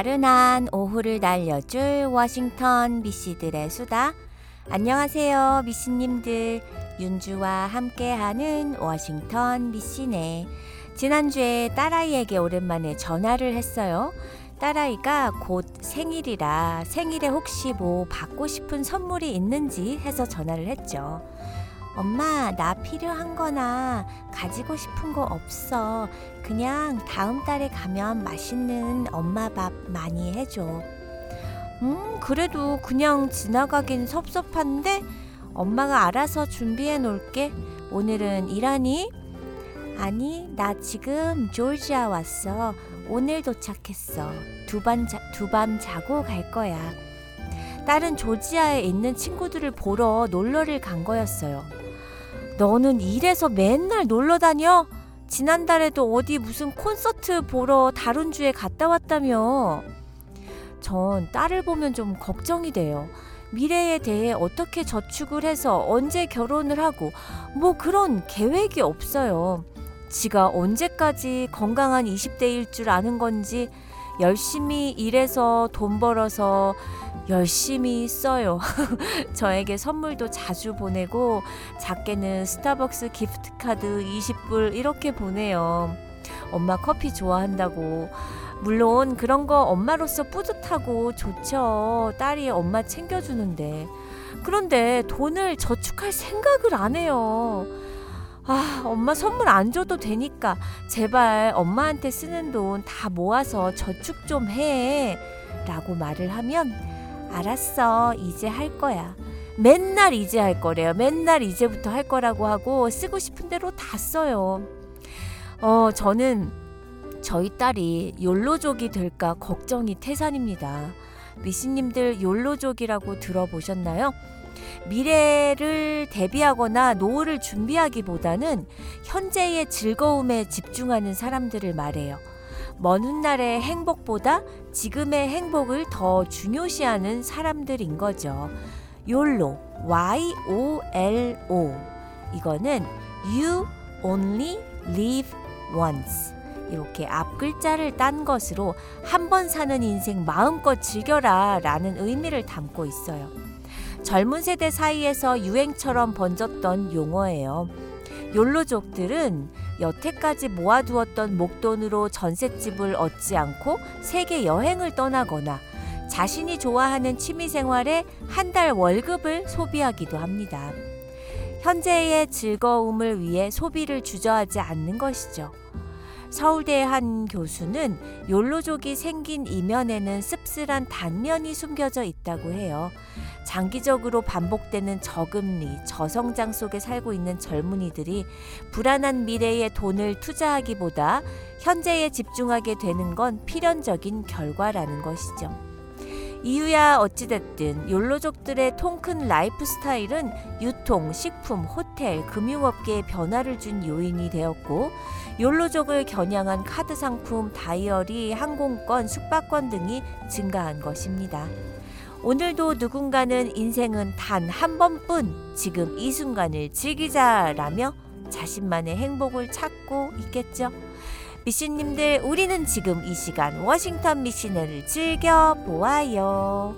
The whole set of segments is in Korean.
나른한 오후를 날려줄 워싱턴 미씨들의 수다. 안녕하세요, 미씨님들. 윤주와 함께하는 워싱턴 미씨네. 지난주에 딸아이에게 오랜만에 전화를 했어요. 딸아이가 곧 생일이라 생일에 혹시 뭐 받고 싶은 선물이 있는지 해서 전화를 했죠. 엄마, 나 필요한 거나 가지고 싶은 거 없어. 그냥 다음 달에 가면 맛있는 엄마 밥 많이 해줘. 음, 그래도 그냥 지나가긴 섭섭한데 엄마가 알아서 준비해 놓을게. 오늘은 일하니? 아니, 나 지금 조지아 왔어. 오늘 도착했어. 두밤 두밤 자고 갈 거야. 딸은 조지아에 있는 친구들을 보러 놀러를 간 거였어요. 너는 일해서 맨날 놀러 다녀? 지난달에도 어디 무슨 콘서트 보러 다른 주에 갔다 왔다며. 전 딸을 보면 좀 걱정이 돼요. 미래에 대해 어떻게 저축을 해서 언제 결혼을 하고 뭐 그런 계획이 없어요. 지가 언제까지 건강한 20대일 줄 아는 건지 열심히 일해서 돈 벌어서 열심히 써요. 저에게 선물도 자주 보내고 작게는 스타벅스 기프트 카드 20불 이렇게 보내요. 엄마 커피 좋아한다고. 물론 그런 거 엄마로서 뿌듯하고 좋죠. 딸이 엄마 챙겨주는데. 그런데 돈을 저축할 생각을 안 해요. 아, 엄마 선물 안 줘도 되니까 제발 엄마한테 쓰는 돈 다 모아서 저축 좀 해. 라고 말을 하면 알았어. 이제 할 거야. 맨날 이제 할 거래요. 맨날 이제부터 할 거라고 하고 쓰고 싶은 대로 다 써요. 어, 저는 저희 딸이 욜로족이 될까 걱정이 태산입니다. 미씨님들 욜로족이라고 들어보셨나요? 미래를 대비하거나 노후를 준비하기보다는 현재의 즐거움에 집중하는 사람들을 말해요. 먼 훗날의 행복보다 지금의 행복을 더 중요시하는 사람들인 거죠. YOLO, Y-O-L-O. 이거는 You Only Live Once. 이렇게 앞 글자를 딴 것으로 한 번 사는 인생 마음껏 즐겨라 라는 의미를 담고 있어요. 젊은 세대 사이에서 유행처럼 번졌던 용어예요. 욜로족들은 여태까지 모아두었던 목돈으로 전셋집을 얻지 않고 세계 여행을 떠나거나 자신이 좋아하는 취미 생활에 한 달 월급을 소비하기도 합니다. 현재의 즐거움을 위해 소비를 주저하지 않는 것이죠. 서울대의 한 교수는 욜로족이 생긴 이면에는 씁쓸한 단면이 숨겨져 있다고 해요. 장기적으로 반복되는 저금리, 저성장 속에 살고 있는 젊은이들이 불안한 미래에 돈을 투자하기보다 현재에 집중하게 되는 건 필연적인 결과라는 것이죠. 이유야 어찌됐든 욜로족들의 통큰 라이프 스타일은 유통, 식품, 호텔, 금융업계에 변화를 준 요인이 되었고 욜로족을 겨냥한 카드 상품, 다이어리, 항공권, 숙박권 등이 증가한 것입니다. 오늘도 누군가는 인생은 단 한 번뿐 지금 이 순간을 즐기자라며 자신만의 행복을 찾고 있겠죠. 미신님들 우리는 지금 이 시간 워싱턴 미신을 즐겨 보아요.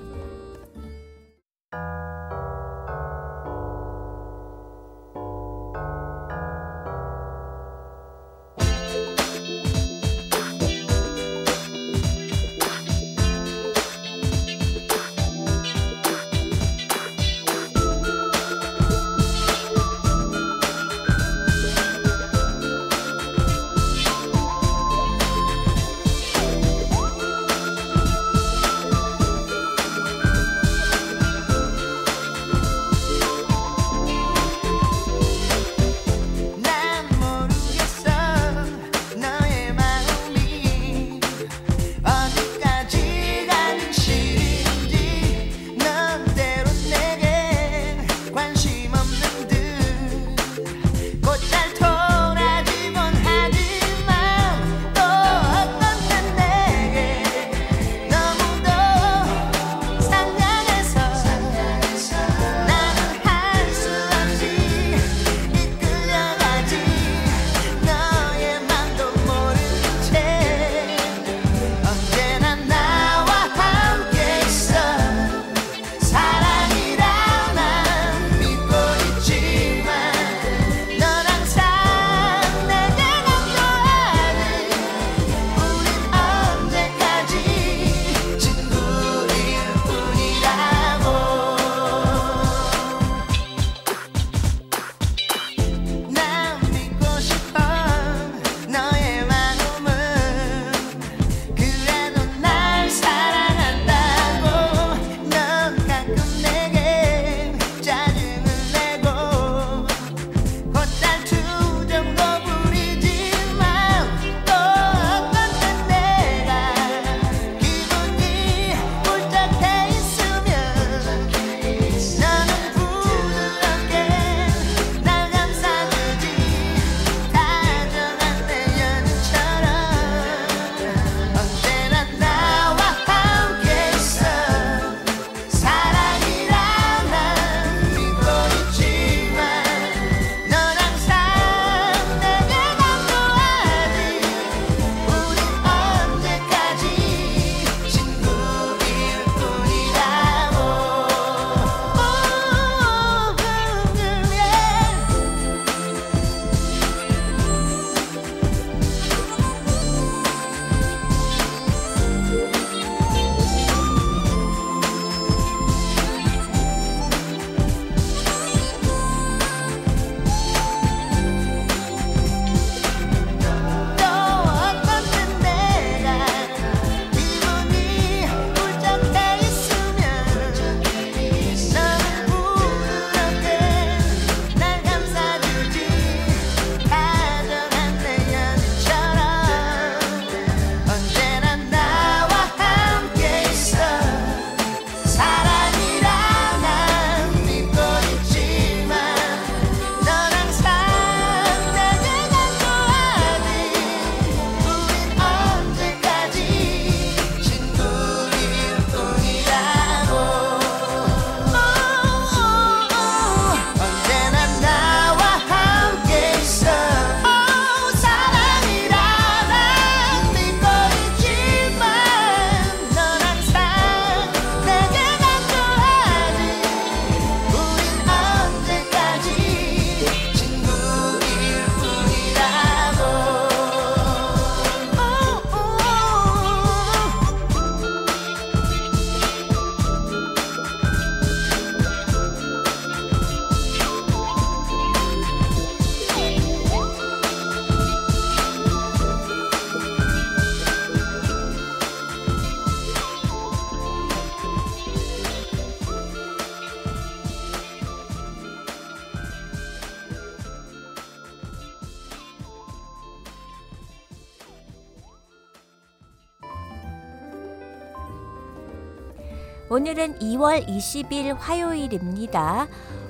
오늘은 2월 20일 화요일입니다.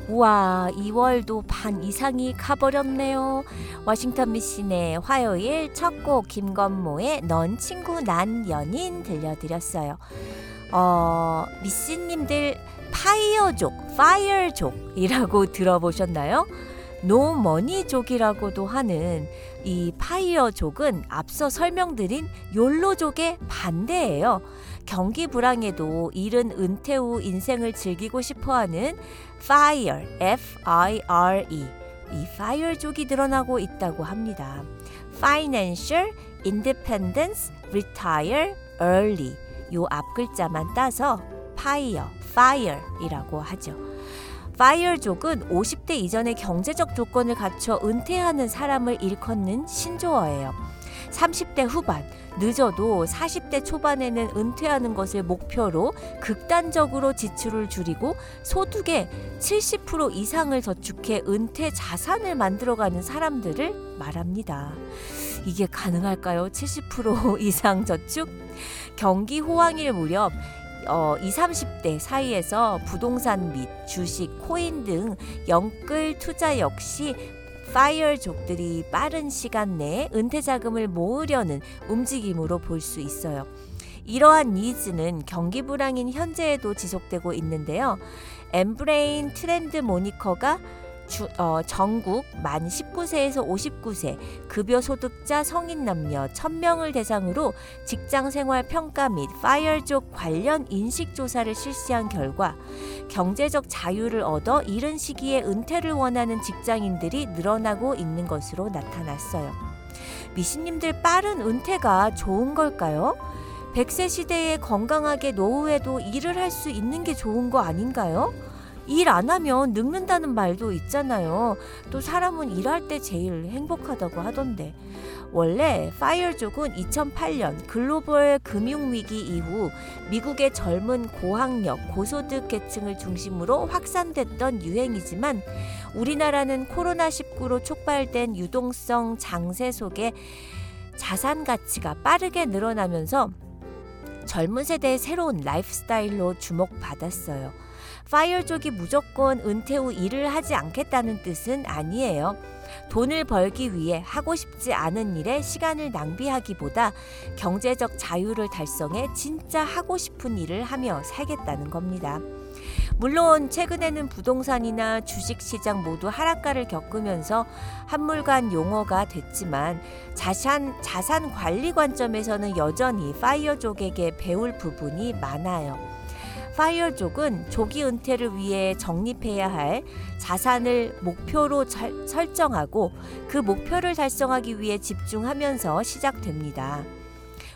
우와, 2월도 반 이상이 가버렸네요. 워싱턴 미씨의 화요일 첫 곡 김건모의 넌 친구 난 연인 들려드렸어요. 어, 미씨님들 파이어족, 파이어족이라고 들어보셨나요? no money족이라고도 하는 이 파이어족은 앞서 설명드린 욜로족의 반대예요. 경기 불황에도 이른 은퇴 후 인생을 즐기고 싶어하는 fire, F-I-R-E 이 fire족이 드러나고 있다고 합니다. financial independence, retire early 요 앞 글자만 따서 fire, fire이라고 하죠. 파이어족은 50대 이전의 경제적 조건을 갖춰 은퇴하는 사람을 일컫는 신조어예요. 30대 후반, 늦어도 40대 초반에는 은퇴하는 것을 목표로 극단적으로 지출을 줄이고 소득의 70% 이상을 저축해 은퇴 자산을 만들어가는 사람들을 말합니다. 이게 가능할까요? 70% 이상 저축? 경기 호황일 무렵 어, 20, 30대 사이에서 부동산 및 주식, 코인 등 영끌 투자 역시 파이어족들이 빠른 시간 내에 은퇴 자금을 모으려는 움직임으로 볼 수 있어요. 이러한 needs는 경기 불황인 현재에도 지속되고 있는데요. 엠브레인 트렌드 모니터가 주, 어, 전국 만 19세에서 59세 급여 소득자 성인 남녀 1000명을 대상으로 직장 생활 평가 및 파이어족 관련 인식 조사를 실시한 결과 경제적 자유를 얻어 이른 시기에 은퇴를 원하는 직장인들이 늘어나고 있는 것으로 나타났어요. 미신님들 빠른 은퇴가 좋은 걸까요? 100세 시대에 건강하게 노후에도 일을 할 수 있는 게 좋은 거 아닌가요? 일 안 하면 늙는다는 말도 있잖아요. 또 사람은 일할 때 제일 행복하다고 하던데. 원래 파이어족은 2008년 글로벌 금융위기 이후 미국의 젊은 고학력, 고소득 계층을 중심으로 확산됐던 유행이지만 우리나라는 코로나19로 촉발된 유동성 장세 속에 자산 가치가 빠르게 늘어나면서 젊은 세대의 새로운 라이프스타일로 주목받았어요. 파이어족이 무조건 은퇴 후 일을 하지 않겠다는 뜻은 아니에요. 돈을 벌기 위해 하고 싶지 않은 일에 시간을 낭비하기보다 경제적 자유를 달성해 진짜 하고 싶은 일을 하며 살겠다는 겁니다. 물론 최근에는 부동산이나 주식 시장 모두 하락가를 겪으면서 한물간 용어가 됐지만 자산, 자산 관리 관점에서는 여전히 파이어족에게 배울 부분이 많아요. 파이어족은 조기 은퇴를 위해 적립해야 할 자산을 목표로 잘, 설정하고 그 목표를 달성하기 위해 집중하면서 시작됩니다.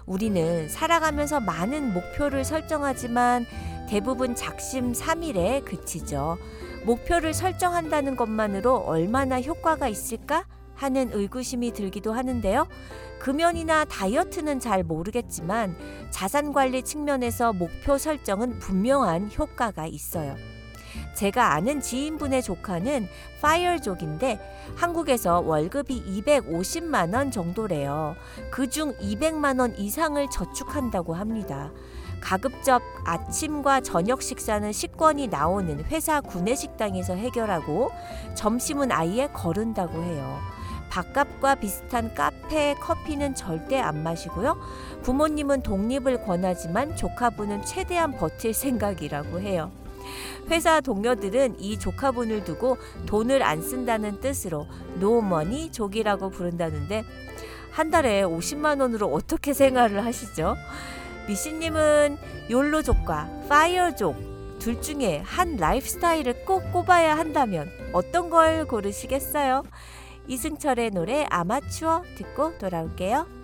우리는 살아가면서 많은 목표를 설정하지만 대부분 작심 삼일에 그치죠. 목표를 설정한다는 것만으로 얼마나 효과가 있을까 하는 의구심이 들기도 하는데요. 금연이나 다이어트는 잘 모르겠지만 자산 관리 측면에서 목표 설정은 분명한 효과가 있어요. 제가 아는 지인분의 조카는 파이어족인데 한국에서 월급이 250만 원 정도래요. 그중 200만 원 이상을 저축한다고 합니다. 가급적 아침과 저녁 식사는 식권이 나오는 회사 구내식당에서 해결하고 점심은 아예 거른다고 해요. 밥값과 비슷한 카페 커피는 절대 안 마시고요. 부모님은 독립을 권하지만 조카분은 최대한 버틸 생각이라고 해요. 회사 동료들은 이 조카분을 두고 돈을 안 쓴다는 뜻으로 no money 족이라고 부른다는데 한 달에 50만 원으로 어떻게 생활을 하시죠? 미씨님은 욜로족과 파이어족 둘 중에 한 라이프 스타일을 꼭 꼽아야 한다면 어떤 걸 고르시겠어요? 이승철의 노래 아마추어 듣고 돌아올게요.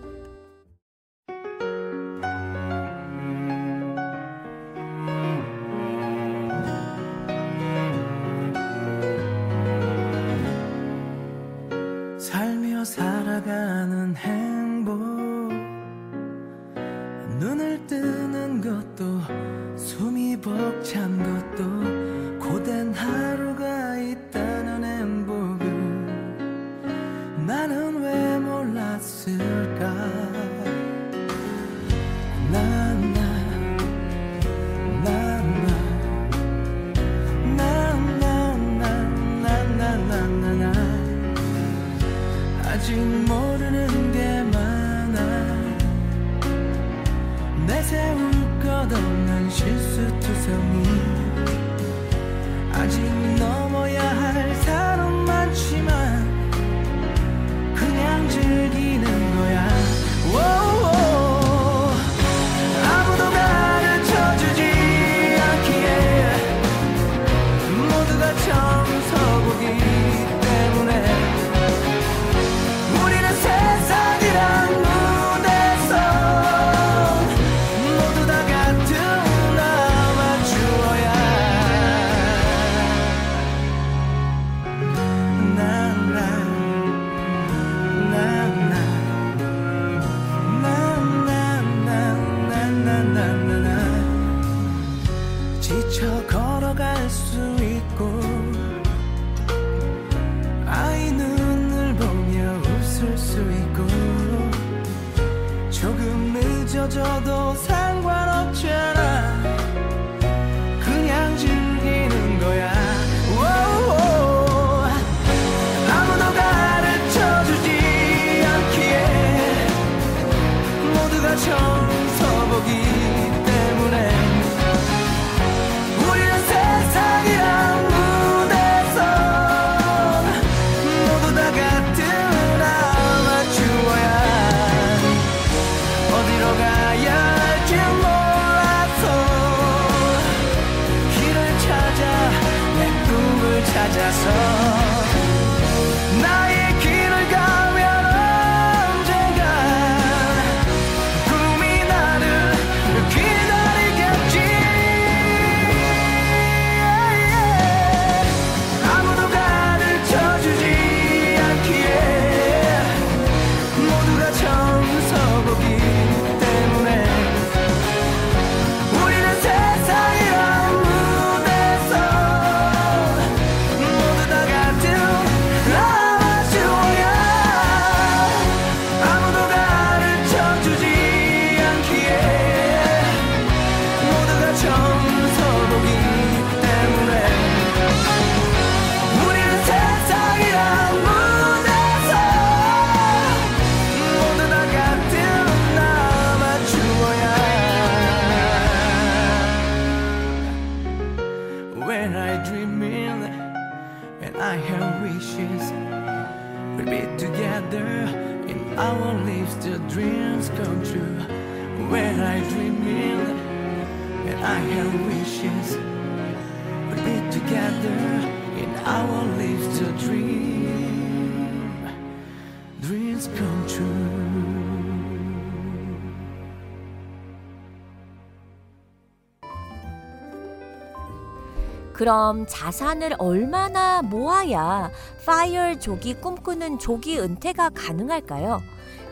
그럼 자산을 얼마나 모아야 파이어 족이 꿈꾸는 조기 은퇴가 가능할까요?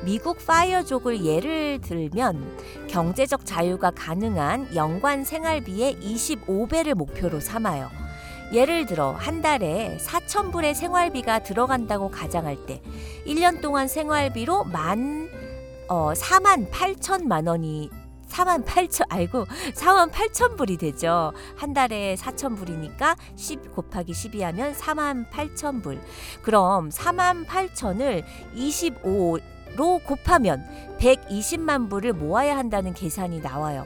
미국 파이어족을 예를 들면 경제적 자유가 가능한 연간 생활비의 25배를 목표로 삼아요. 예를 들어 한 달에 4,000불의 생활비가 들어간다고 가정할 때 1년 동안 생활비로 만 어, 4만 8천만 원이 4만 8천 아이고 4만 8천 불이 되죠. 한 달에 4천 불이니까 10 곱하기 12 하면 4만 8천 불. 그럼 4만 8천을 25로 곱하면 120만 불을 모아야 한다는 계산이 나와요.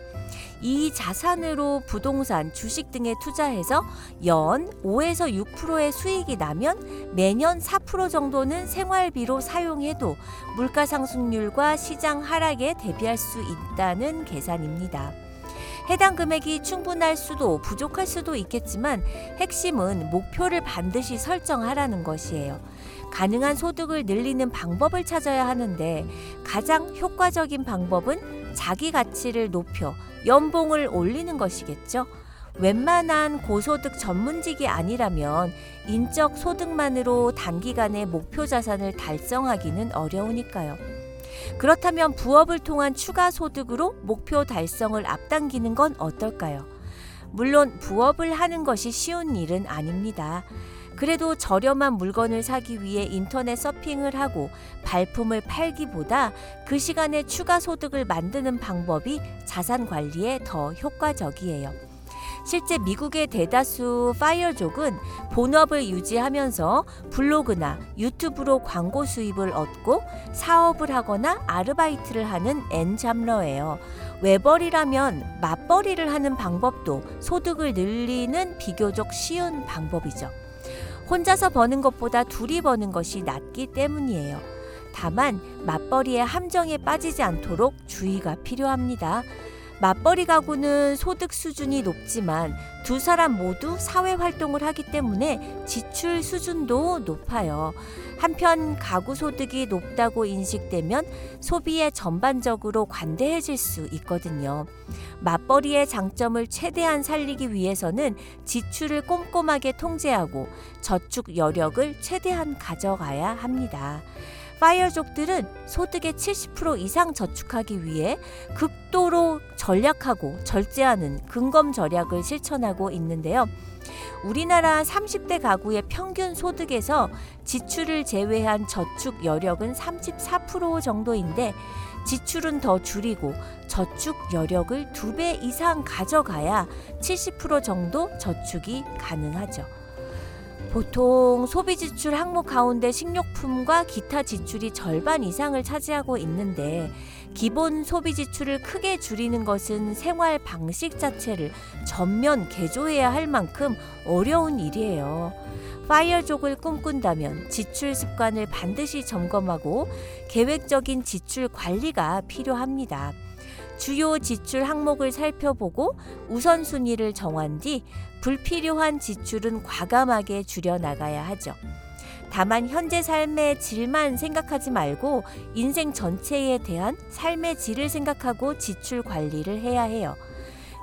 이 자산으로 부동산, 주식 등에 투자해서 연 5에서 6%의 수익이 나면 매년 4% 정도는 생활비로 사용해도 물가 상승률과 시장 하락에 대비할 수 있다는 계산입니다. 해당 금액이 충분할 수도 부족할 수도 있겠지만 핵심은 목표를 반드시 설정하라는 것이에요. 가능한 소득을 늘리는 방법을 찾아야 하는데 가장 효과적인 방법은 자기 가치를 높여 연봉을 올리는 것이겠죠. 웬만한 고소득 전문직이 아니라면 인적 소득만으로 단기간에 목표 자산을 달성하기는 어려우니까요. 그렇다면 부업을 통한 추가 소득으로 목표 달성을 앞당기는 건 어떨까요? 물론 부업을 하는 것이 쉬운 일은 아닙니다. 그래도 저렴한 물건을 사기 위해 인터넷 서핑을 하고 발품을 팔기보다 그 시간에 추가 소득을 만드는 방법이 자산 관리에 더 효과적이에요. 실제 미국의 대다수 파이어족은 본업을 유지하면서 블로그나 유튜브로 광고 수입을 얻고 사업을 하거나 아르바이트를 하는 엔잡러예요. 외벌이라면 맞벌이를 하는 방법도 소득을 늘리는 비교적 쉬운 방법이죠. 혼자서 버는 것보다 둘이 버는 것이 낫기 때문이에요. 다만 맞벌이의 함정에 빠지지 않도록 주의가 필요합니다. 맞벌이 가구는 소득 수준이 높지만 두 사람 모두 사회 활동을 하기 때문에 지출 수준도 높아요. 한편 가구 소득이 높다고 인식되면 소비에 전반적으로 관대해질 수 있거든요. 맞벌이의 장점을 최대한 살리기 위해서는 지출을 꼼꼼하게 통제하고 저축 여력을 최대한 가져가야 합니다. 파이어족들은 소득의 70% 이상 저축하기 위해 극도로 전략하고 절제하는 근검 절약을 실천하고 있는데요. 우리나라 30대 가구의 평균 소득에서 지출을 제외한 저축 여력은 34% 정도인데 지출은 더 줄이고 저축 여력을 두 배 이상 가져가야 70% 정도 저축이 가능하죠. 보통 소비 지출 항목 가운데 식료품과 기타 지출이 절반 이상을 차지하고 있는데 기본 소비 지출을 크게 줄이는 것은 생활 방식 자체를 전면 개조해야 할 만큼 어려운 일이에요. 파이어족을 꿈꾼다면 지출 습관을 반드시 점검하고 계획적인 지출 관리가 필요합니다. 주요 지출 항목을 살펴보고 우선순위를 정한 뒤 불필요한 지출은 과감하게 줄여나가야 하죠. 다만 현재 삶의 질만 생각하지 말고 인생 전체에 대한 삶의 질을 생각하고 지출 관리를 해야 해요.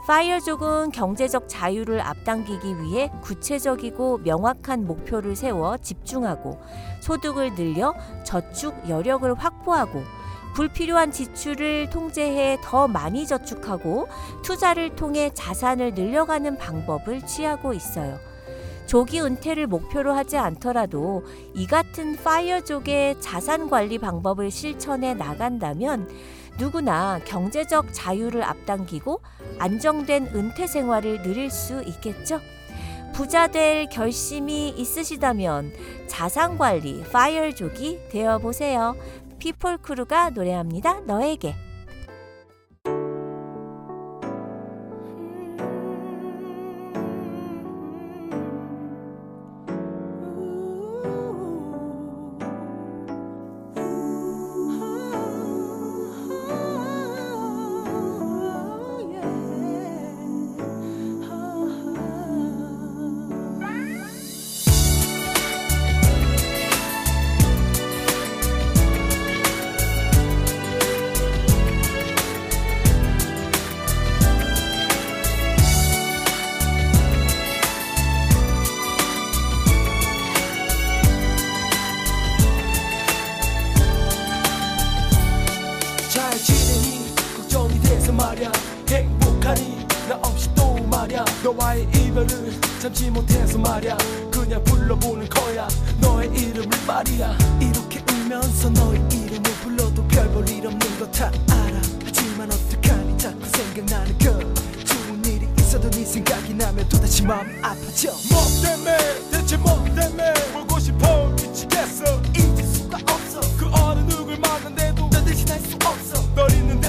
파이어족은 경제적 자유를 앞당기기 위해 구체적이고 명확한 목표를 세워 집중하고 소득을 늘려 저축 여력을 확보하고 불필요한 지출을 통제해 더 많이 저축하고 투자를 통해 자산을 늘려가는 방법을 취하고 있어요. 조기 은퇴를 목표로 하지 않더라도 이 같은 파이어족의 자산 관리 방법을 실천해 나간다면 누구나 경제적 자유를 앞당기고 안정된 은퇴 생활을 누릴 수 있겠죠. 부자 될 결심이 있으시다면 자산 관리 파이어족이 되어 보세요. 피플 크루가 노래합니다. 너에게. 생각이 나면 또다시 마음이 아파져. 뭐 때문에? 대체 뭐 때문에? 보고 싶어 미치겠어. 잊을 수가 없어. 그 어느 누굴 만난데도 너 대신할 수 없어. 널 잊는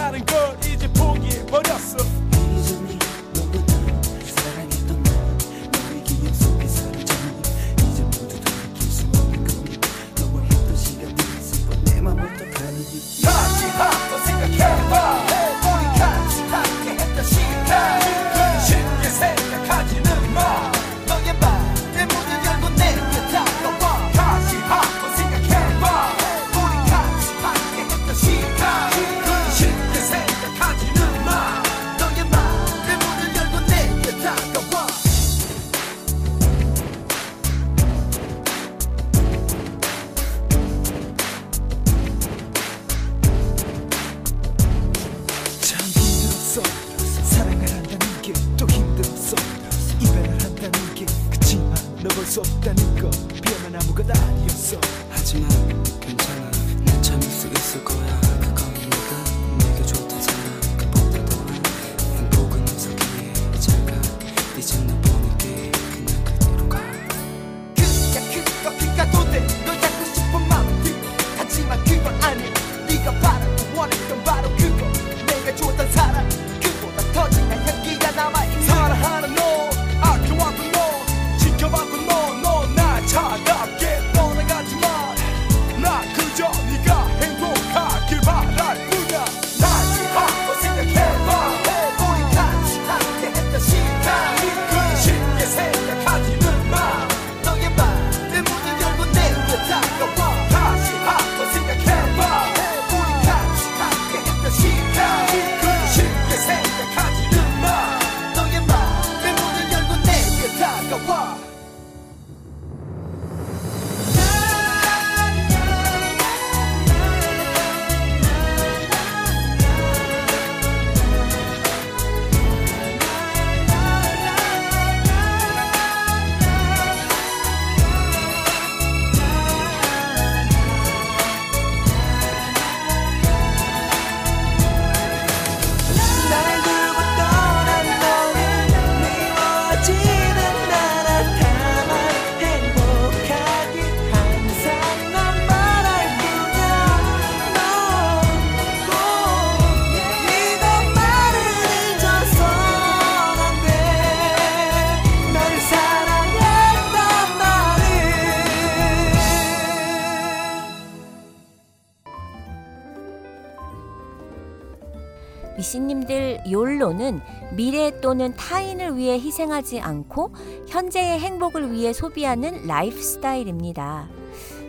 또는 타인을 위해 희생하지 않고 현재의 행복을 위해 소비하는 라이프 스타일입니다.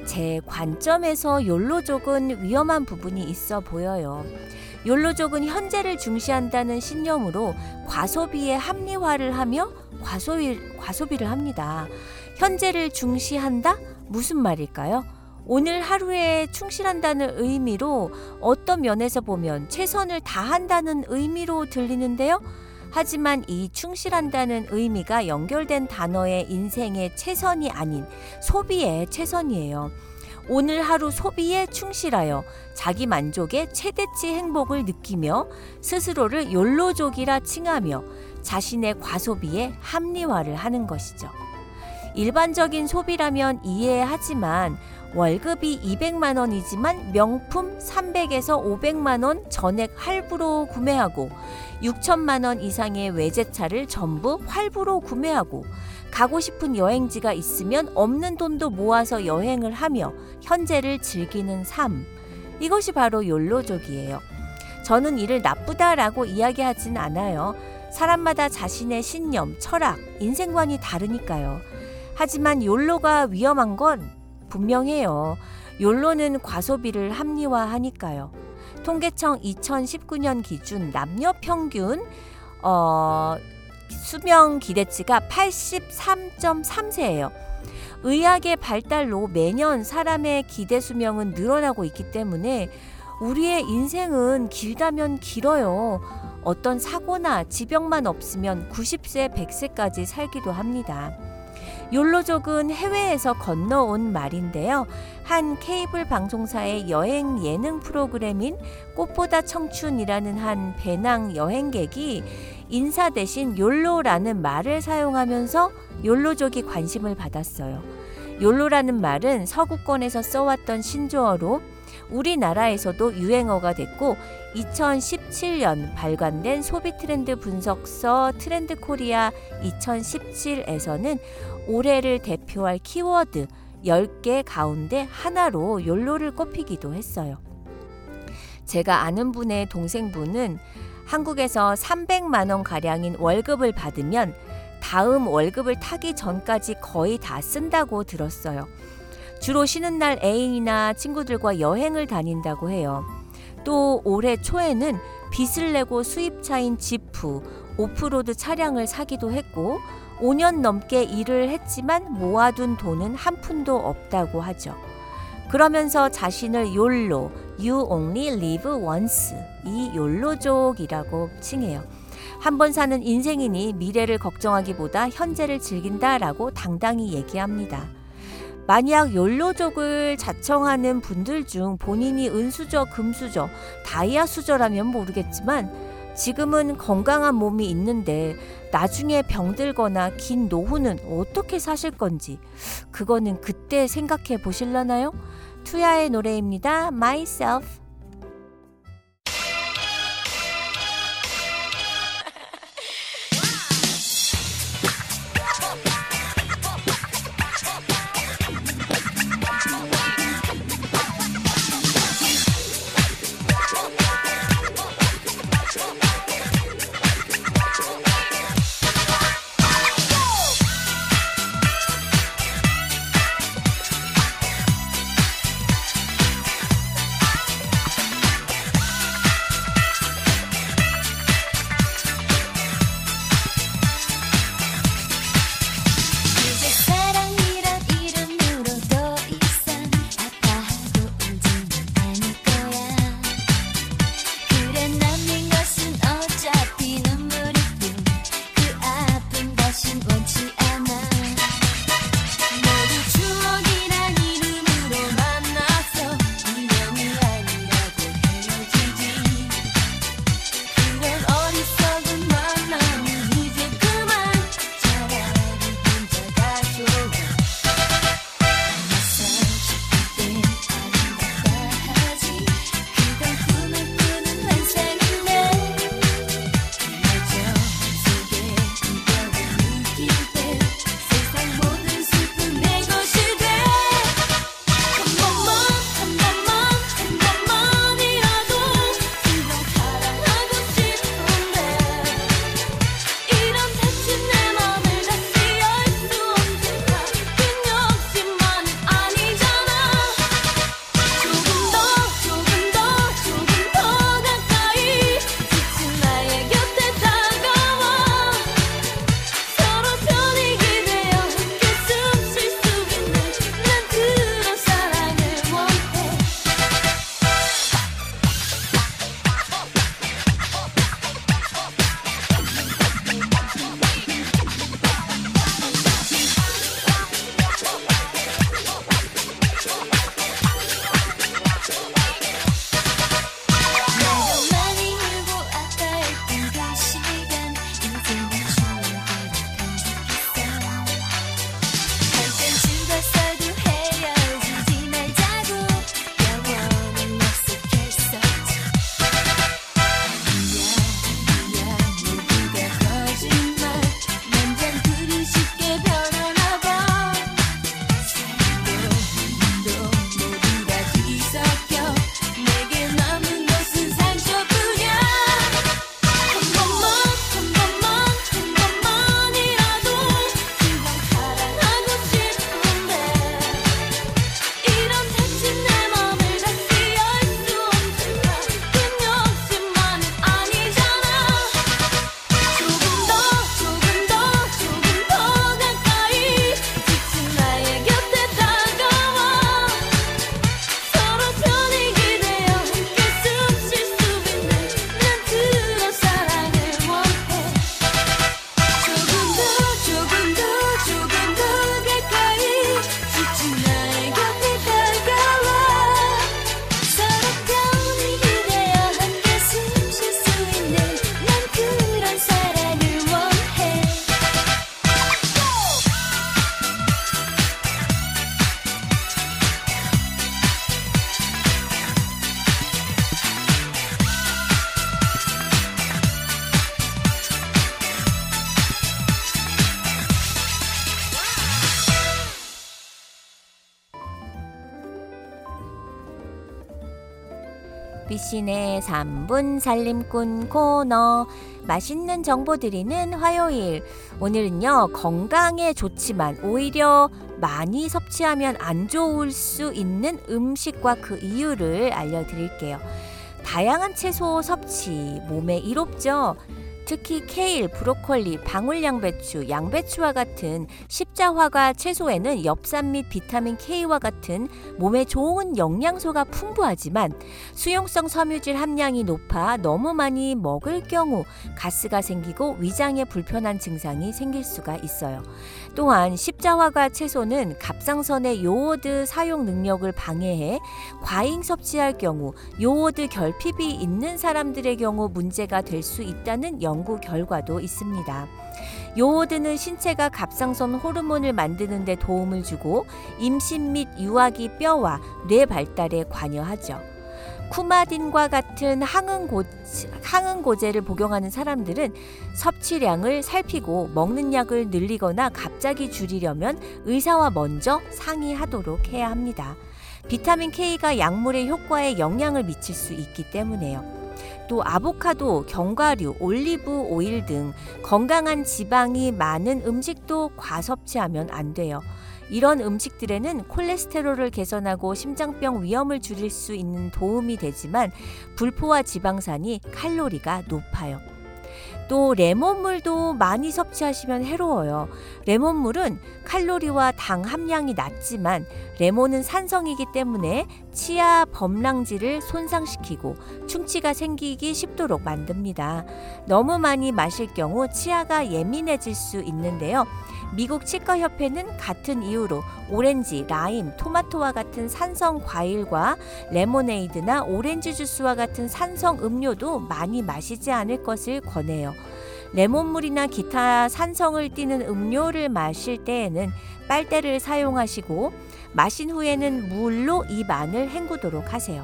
제 관점에서 욜로족은 위험한 부분이 있어 보여요. 욜로족은 현재를 중시한다는 신념으로 과소비에 합리화를 하며 과소비, 과소비를 합니다. 현재를 중시한다? 무슨 말일까요? 오늘 하루에 충실한다는 의미로 어떤 면에서 보면 최선을 다한다는 의미로 들리는데요. 하지만 이 충실한다는 의미가 연결된 단어의 인생의 최선이 아닌 소비의 최선이에요. 오늘 하루 소비에 충실하여 자기 만족의 최대치 행복을 느끼며 스스로를 욜로족이라 칭하며 자신의 과소비에 합리화를 하는 것이죠. 일반적인 소비라면 이해하지만 월급이 200만 원이지만 명품 300에서 500만 원 전액 할부로 구매하고 6천만 원 이상의 외제차를 전부 할부로 구매하고 가고 싶은 여행지가 있으면 없는 돈도 모아서 여행을 하며 현재를 즐기는 삶. 이것이 바로 욜로족이에요. 저는 이를 나쁘다라고 이야기하진 않아요. 사람마다 자신의 신념, 철학, 인생관이 다르니까요. 하지만 욜로가 위험한 건 분명해요. 욜로는 과소비를 합리화하니까요. 통계청 2019년 기준 남녀 평균 어, 수명 기대치가 83.3세예요. 의학의 발달로 매년 사람의 기대 수명은 늘어나고 있기 때문에 우리의 인생은 길다면 길어요. 어떤 사고나 지병만 없으면 90세, 100세까지 살기도 합니다. 욜로족은 해외에서 건너온 말인데요. 한 케이블 방송사의 여행 예능 프로그램인 꽃보다 청춘이라는 한 배낭 여행객이 인사 대신 욜로라는 말을 사용하면서 욜로족이 관심을 받았어요. 욜로라는 말은 서구권에서 써왔던 신조어로 우리나라에서도 유행어가 됐고 2017년 발간된 소비 트렌드 분석서 트렌드 코리아 2017에서는 올해를 대표할 키워드 10개 가운데 하나로 욜로를 꼽히기도 했어요. 제가 아는 분의 동생분은 한국에서 300만 원 가량인 월급을 받으면 다음 월급을 타기 전까지 거의 다 쓴다고 들었어요. 주로 쉬는 날 애인이나 친구들과 여행을 다닌다고 해요. 또 올해 초에는 빚을 내고 수입차인 지프, 오프로드 차량을 사기도 했고 5년 넘게 일을 했지만 모아둔 돈은 한 푼도 없다고 하죠. 그러면서 자신을 욜로, You Only Live Once, 이 욜로족이라고 칭해요. 한 번 사는 인생이니 미래를 걱정하기보다 현재를 즐긴다라고 당당히 얘기합니다. 만약 욜로족을 자청하는 분들 중 본인이 은수저, 금수저, 다이아 수저라면 모르겠지만 지금은 건강한 몸이 있는데 나중에 병들거나 긴 노후는 어떻게 사실 건지 그거는 그때 생각해 보실라나요? 투야의 노래입니다. Myself. 3분 살림꾼 코너. 맛있는 정보 드리는 화요일. 오늘은요 건강에 좋지만 오히려 많이 섭취하면 안 좋을 수 있는 음식과 그 이유를 알려드릴게요. 다양한 채소 섭취 몸에 이롭죠 특히 케일, 브로콜리, 방울양배추, 양배추와 같은 십자화과 채소에는 엽산 및 비타민 K와 같은 몸에 좋은 영양소가 풍부하지만 수용성 섬유질 함량이 높아 너무 많이 먹을 경우 가스가 생기고 위장에 불편한 증상이 생길 수가 있어요. 또한 십자화과 채소는 갑상선의 요오드 사용 능력을 방해해 과잉 섭취할 경우 요오드 결핍이 있는 사람들의 경우 문제가 될 수 있다는 연구 결과도 있습니다. 요오드는 신체가 갑상선 호르몬을 만드는 데 도움을 주고 임신 및 유아기 뼈와 뇌 발달에 관여하죠. 쿠마딘과 같은 항응고, 항응고제를 복용하는 사람들은 섭취량을 살피고 먹는 약을 늘리거나 갑자기 줄이려면 의사와 먼저 상의하도록 해야 합니다. 비타민 K가 약물의 효과에 영향을 미칠 수 있기 때문에요. 또 아보카도, 견과류, 올리브 오일 등 건강한 지방이 많은 음식도 과섭취하면 안 돼요. 이런 음식들에는 콜레스테롤을 개선하고 심장병 위험을 줄일 수 있는 도움이 되지만 불포화 지방산이 칼로리가 높아요. 또 레몬물도 많이 섭취하시면 해로워요. 레몬물은 칼로리와 당 함량이 낮지만 레몬은 산성이기 때문에 치아 범랑지를 손상시키고 충치가 생기기 쉽도록 만듭니다. 너무 많이 마실 경우 치아가 예민해질 수 있는데요. 미국 치과협회는 같은 이유로 오렌지, 라임, 토마토와 같은 산성 과일과 레모네이드나 오렌지 주스와 같은 산성 음료도 많이 마시지 않을 것을 권해요. 레몬물이나 기타 산성을 띠는 음료를 마실 때에는 빨대를 사용하시고 마신 후에는 물로 입 안을 헹구도록 하세요.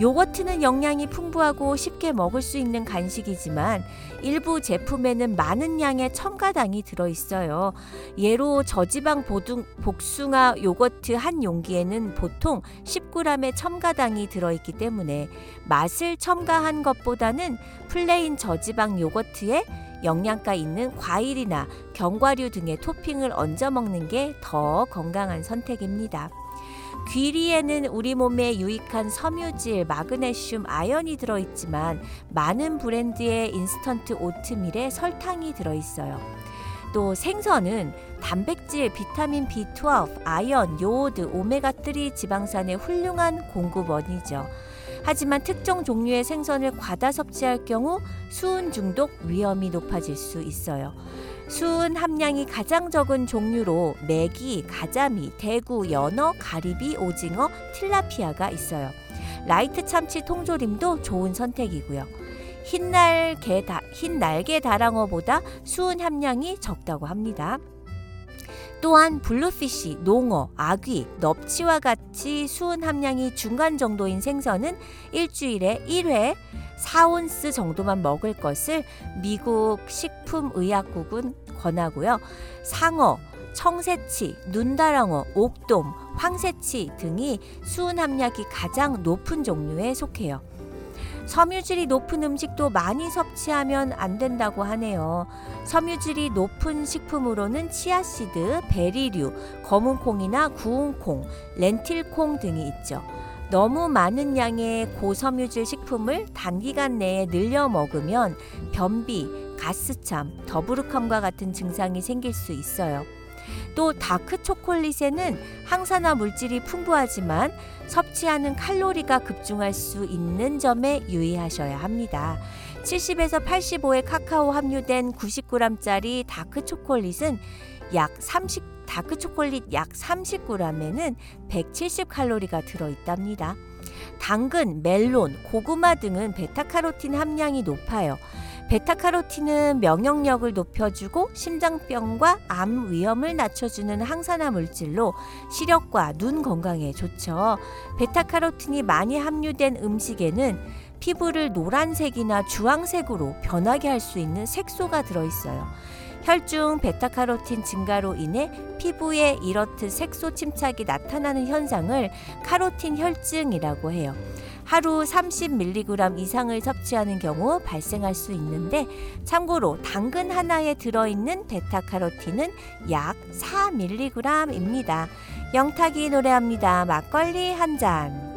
요거트는 영양이 풍부하고 쉽게 먹을 수 있는 간식이지만 일부 제품에는 많은 양의 첨가당이 들어 있어요. 예로 저지방 보둥, 복숭아 요거트 한 용기에는 보통 10g의 첨가당이 들어 있기 때문에 맛을 첨가한 것보다는 plain 저지방 요거트에 영양가 있는 과일이나 견과류 등의 토핑을 얹어 먹는 게 더 건강한 선택입니다. 귀리에는 우리 몸에 유익한 섬유질, 마그네슘, 아연이 들어있지만 많은 브랜드의 인스턴트 오트밀에 설탕이 들어있어요. 또 생선은 단백질, 비타민 B12, 아연, 요오드, 오메가3 지방산의 훌륭한 공급원이죠. 하지만 특정 종류의 생선을 과다 섭취할 경우 수은 중독 위험이 높아질 수 있어요. 수은 함량이 가장 적은 종류로 메기, 가자미, 대구, 연어, 가리비, 오징어, 틸라피아가 있어요. light 참치 통조림도 좋은 선택이고요. 흰날개, 다, 흰 날개 다랑어보다 수은 함량이 적다고 합니다. 또한 bluefish, 농어, 아귀, 넙치와 같이 수은 함량이 중간 정도인 생선은 일주일에 1회 4온스 정도만 먹을 것을 미국 식품의약국은 권하고요. 상어, 청새치, 눈다랑어, 옥돔, 황새치 등이 수은 함량이 가장 높은 종류에 속해요. 섬유질이 높은 음식도 많이 섭취하면 안 된다고 하네요. 섬유질이 높은 식품으로는 치아씨드, 베리류, 검은콩이나 구운콩, 렌틸콩 등이 있죠. 너무 많은 양의 고섬유질 식품을 단기간 내에 늘려 먹으면 변비, 가스참, 더부룩함과 같은 증상이 생길 수 있어요. 또 다크 초콜릿에는 항산화 물질이 풍부하지만 섭취하는 칼로리가 급증할 수 있는 점에 유의하셔야 합니다. 70에서 85의 카카오 함유된 90g짜리 다크 초콜릿은 약 30, 다크 초콜릿 약 30g에는 170칼로리가 들어 있답니다. 당근, 멜론, 고구마 등은 베타카로틴 함량이 높아요. 베타카로틴은 면역력을 높여주고 심장병과 암 위험을 낮춰주는 항산화 물질로 시력과 눈 건강에 좋죠. 베타카로틴이 많이 함유된 음식에는 피부를 노란색이나 주황색으로 변하게 할 수 있는 색소가 들어있어요. 혈중 베타카로틴 증가로 인해 피부에 이렇듯 색소 침착이 나타나는 현상을 카로틴 혈증이라고 해요. 하루 30mg 이상을 섭취하는 경우 발생할 수 있는데 참고로 당근 하나에 들어있는 베타카로틴은 약 4mg입니다. 영탁이 노래합니다. 막걸리 한 잔.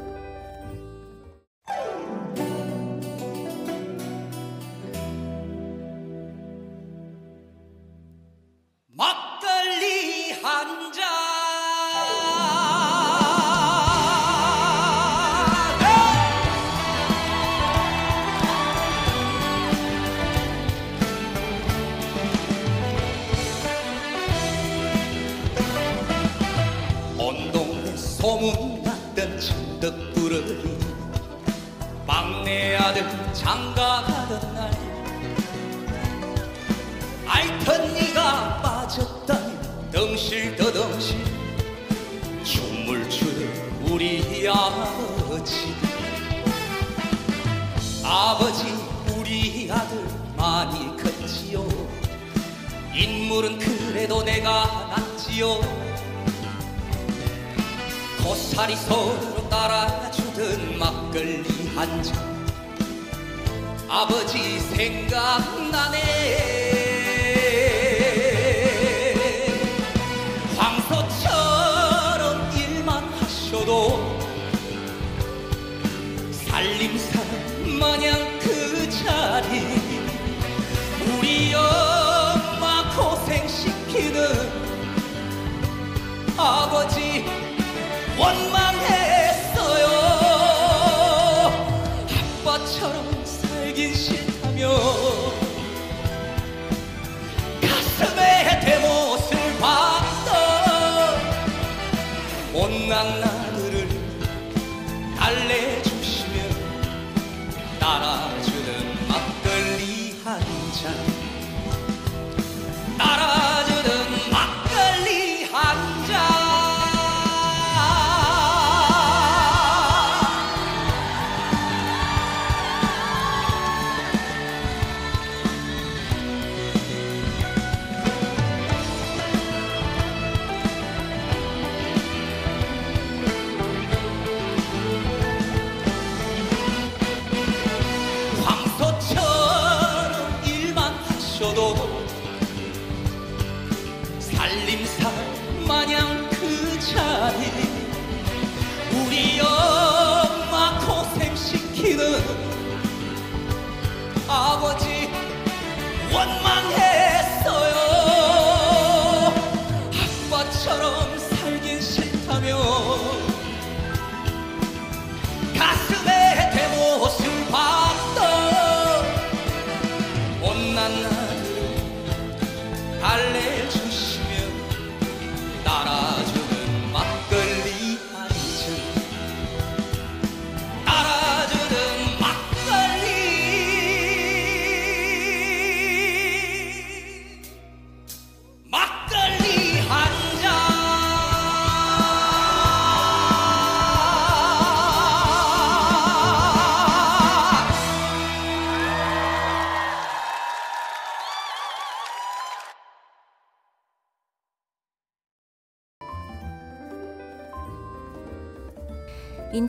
한 잔. 소문 났던 천덕부러리 막내 아들 장가 가던 날 알던 네가 빠졌다니 덩실더덩실 춤을 추는 우리 아버지 아버지 우리 아들 많이 컸지요. 인물은 그래도 내가 낫지요 고사리 서로 따라주던 막걸리 한 잔. 아버지 생각나네. 황소처럼 일만 하셔도 살림살 마냥 그 자리. 우리 엄마 고생시키는 아버지 원망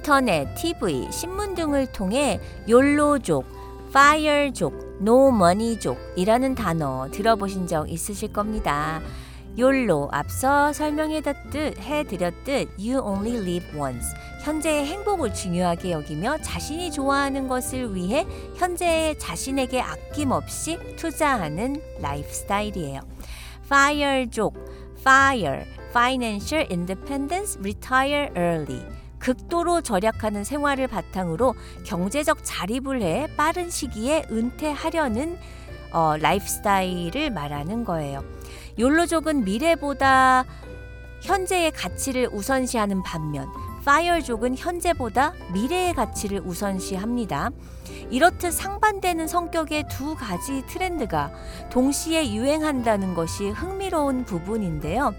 인터넷, TV, 신문 등을 통해 욜로족, 파이어족, no money족이라는 단어 들어보신 적 있으실 겁니다. 욜로 앞서 설명해드렸듯 해드렸듯 You only live once 현재의 행복을 중요하게 여기며 자신이 좋아하는 것을 위해 현재의 자신에게 아낌없이 투자하는 라이프 스타일이에요. Fire족, Fire, Financial Independence, Retire Early 극도로 절약하는 생활을 바탕으로 경제적 자립을 해 빠른 시기에 은퇴하려는 어, 라이프 스타일을 말하는 거예요. 욜로족은 미래보다 현재의 가치를 우선시하는 반면 파이어족은 현재보다 미래의 가치를 우선시합니다. 이렇듯 상반되는 성격의 두 가지 트렌드가 동시에 유행한다는 것이 흥미로운 부분인데요.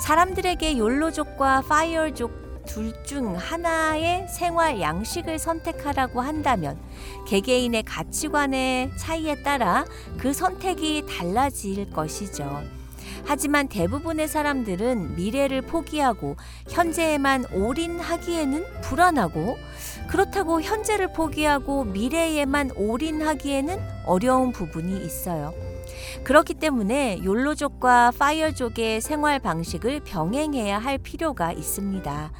사람들에게 욜로족과 파이어족 둘 중 하나의 생활 양식을 선택하라고 한다면 개개인의 가치관의 차이에 따라 그 선택이 달라질 것이죠. 하지만 대부분의 사람들은 미래를 포기하고 현재에만 올인하기에는 불안하고 그렇다고 현재를 포기하고 미래에만 올인하기에는 어려운 부분이 있어요. 그렇기 때문에 욜로족과 파이어족의 생활 방식을 병행해야 할 필요가 있습니다.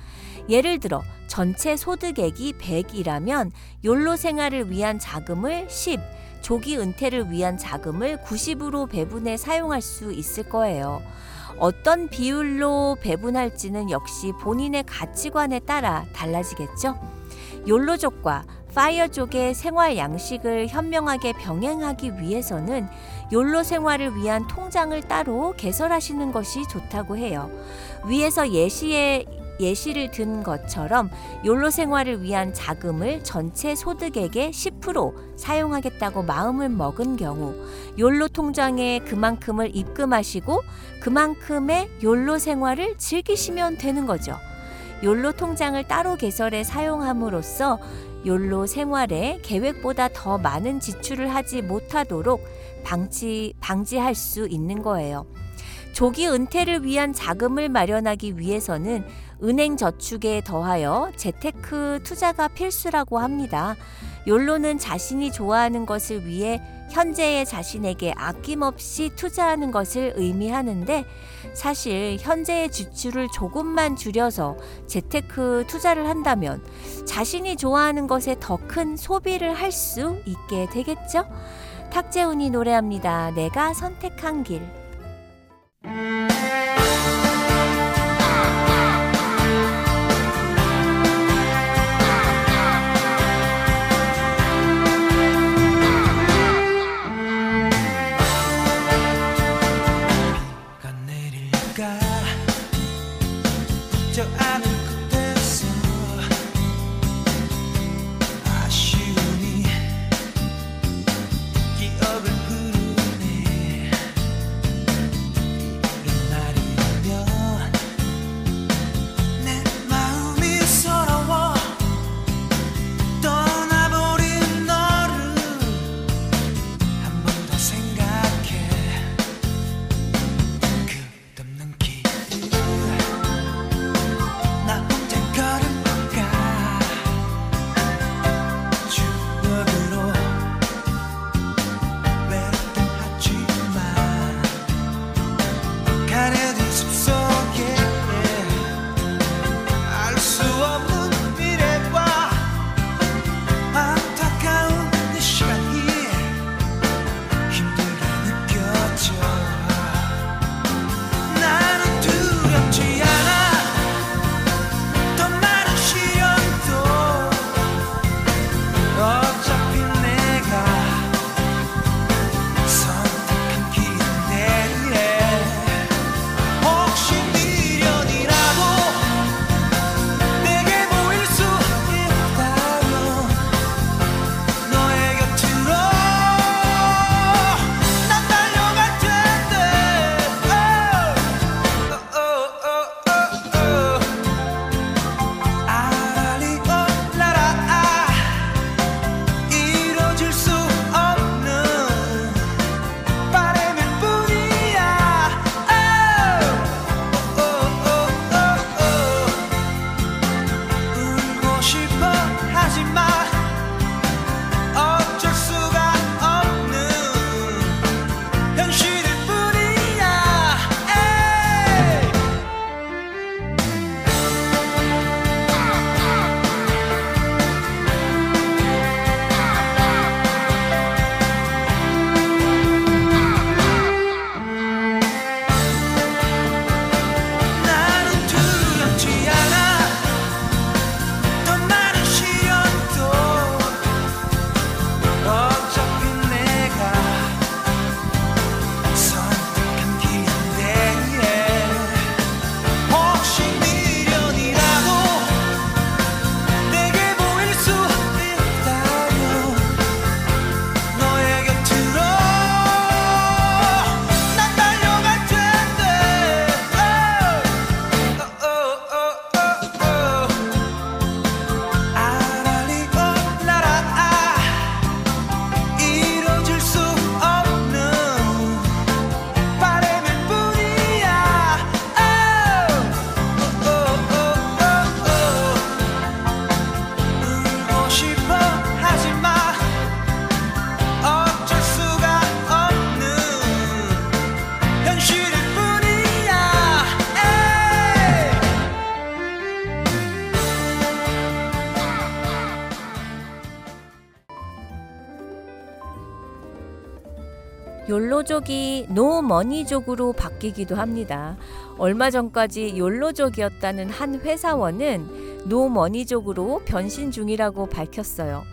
예를 들어 전체 소득액이 100이라면 욜로 생활을 위한 자금을 10, 조기 은퇴를 위한 자금을 90으로 배분해 사용할 수 있을 거예요. 어떤 비율로 배분할지는 역시 본인의 가치관에 따라 달라지겠죠. 욜로족과 파이어족의 생활 양식을 현명하게 병행하기 위해서는 욜로 생활을 위한 통장을 따로 개설하시는 것이 좋다고 해요. 위에서 예시에 예시를 든 것처럼 욜로 생활을 위한 자금을 전체 소득액의 10% 사용하겠다고 마음을 먹은 경우 욜로 통장에 그만큼을 입금하시고 그만큼의 욜로 생활을 즐기시면 되는 거죠. 욜로 통장을 따로 개설해 사용함으로써 욜로 생활에 계획보다 더 많은 지출을 하지 못하도록 방치, 방지할 수 있는 거예요. 조기 은퇴를 위한 자금을 마련하기 위해서는 은행 저축에 더하여 재테크 투자가 필수라고 합니다. 욜로는 자신이 좋아하는 것을 위해 현재의 자신에게 아낌없이 투자하는 것을 의미하는데 사실 현재의 지출을 조금만 줄여서 재테크 투자를 한다면 자신이 좋아하는 것에 더 큰 소비를 할 수 있게 되겠죠? 탁재훈이 노래합니다. 내가 선택한 길. 욜로족이 노머니족으로 바뀌기도 합니다. 얼마 전까지 욜로족이었다는 한 회사원은 노머니족으로 변신 중이라고 밝혔어요.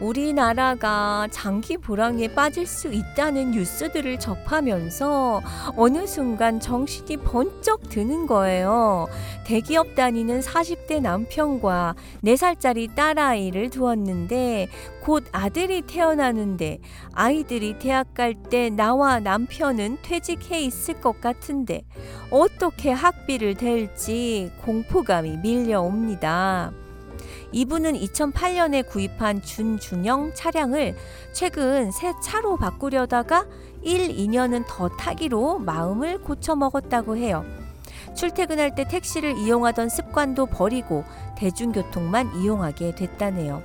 우리나라가 장기 불황에 빠질 수 있다는 뉴스들을 접하면서 어느 순간 정신이 번쩍 드는 거예요. 대기업 다니는 40대 남편과 4살짜리 딸아이를 두었는데 곧 아들이 태어나는데 아이들이 대학 갈 때 나와 남편은 퇴직해 있을 것 같은데 어떻게 학비를 댈지 공포감이 밀려옵니다. 이분은 2008년에 구입한 준중형 차량을 최근 새 차로 바꾸려다가 1, 2년은 더 타기로 마음을 고쳐 먹었다고 해요. 출퇴근할 때 택시를 이용하던 습관도 버리고 대중교통만 이용하게 됐다네요.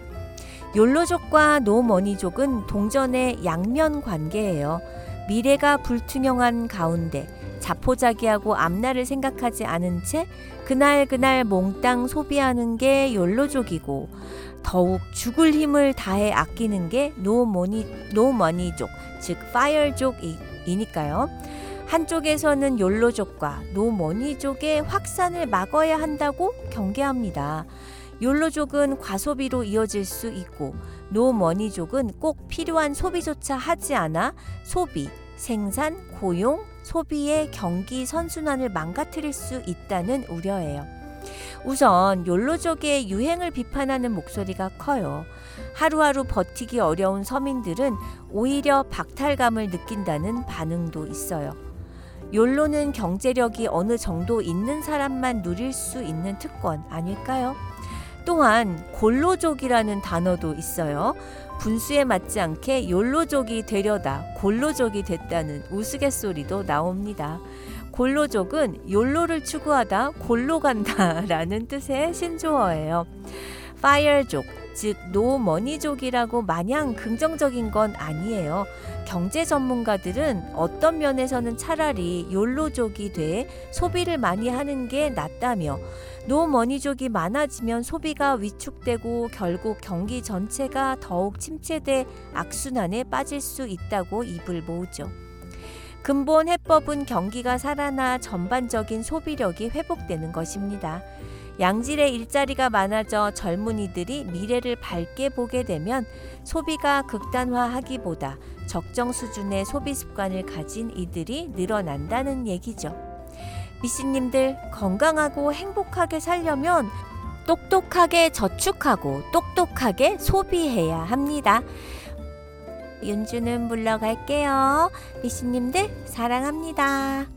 욜로족과 노머니족은 동전의 양면 관계예요. 미래가 불투명한 가운데 자포자기하고 앞날을 생각하지 않은 채 그날 그날 몽땅 소비하는 게 욜로족이고 더욱 죽을 힘을 다해 아끼는 게 노머니 노머니족 즉 파이어족이니까요. 한쪽에서는 욜로족과 노머니족의 확산을 막아야 한다고 경계합니다. 욜로족은 과소비로 이어질 수 있고 노머니족은 꼭 필요한 소비조차 하지 않아 소비, 생산, 고용, 소비의 경기 선순환을 망가뜨릴 수 있다는 우려예요. 우선 욜로족의 유행을 비판하는 목소리가 커요. 하루하루 버티기 어려운 서민들은 오히려 박탈감을 느낀다는 반응도 있어요. 욜로는 경제력이 어느 정도 있는 사람만 누릴 수 있는 특권 아닐까요? 또한 골로족이라는 단어도 있어요. 분수에 맞지 않게 욜로족이 되려다 골로족이 됐다는 우스갯소리도 나옵니다. 골로족은 욜로를 추구하다 골로 간다라는 뜻의 신조어예요. 파이어족, 즉 노머니족이라고 마냥 긍정적인 건 아니에요. 경제 전문가들은 어떤 면에서는 차라리 욜로족이 돼 소비를 많이 하는 게 낫다며 노머니족이 많아지면 소비가 위축되고 결국 경기 전체가 더욱 침체돼 악순환에 빠질 수 있다고 입을 모으죠. 근본 해법은 경기가 살아나 전반적인 소비력이 회복되는 것입니다. 양질의 일자리가 많아져 젊은이들이 미래를 밝게 보게 되면 소비가 극단화하기보다 적정 수준의 소비 습관을 가진 이들이 늘어난다는 얘기죠. 미씨님들 건강하고 행복하게 살려면 똑똑하게 저축하고 똑똑하게 소비해야 합니다. 윤주는 물러갈게요. 미씨님들 사랑합니다.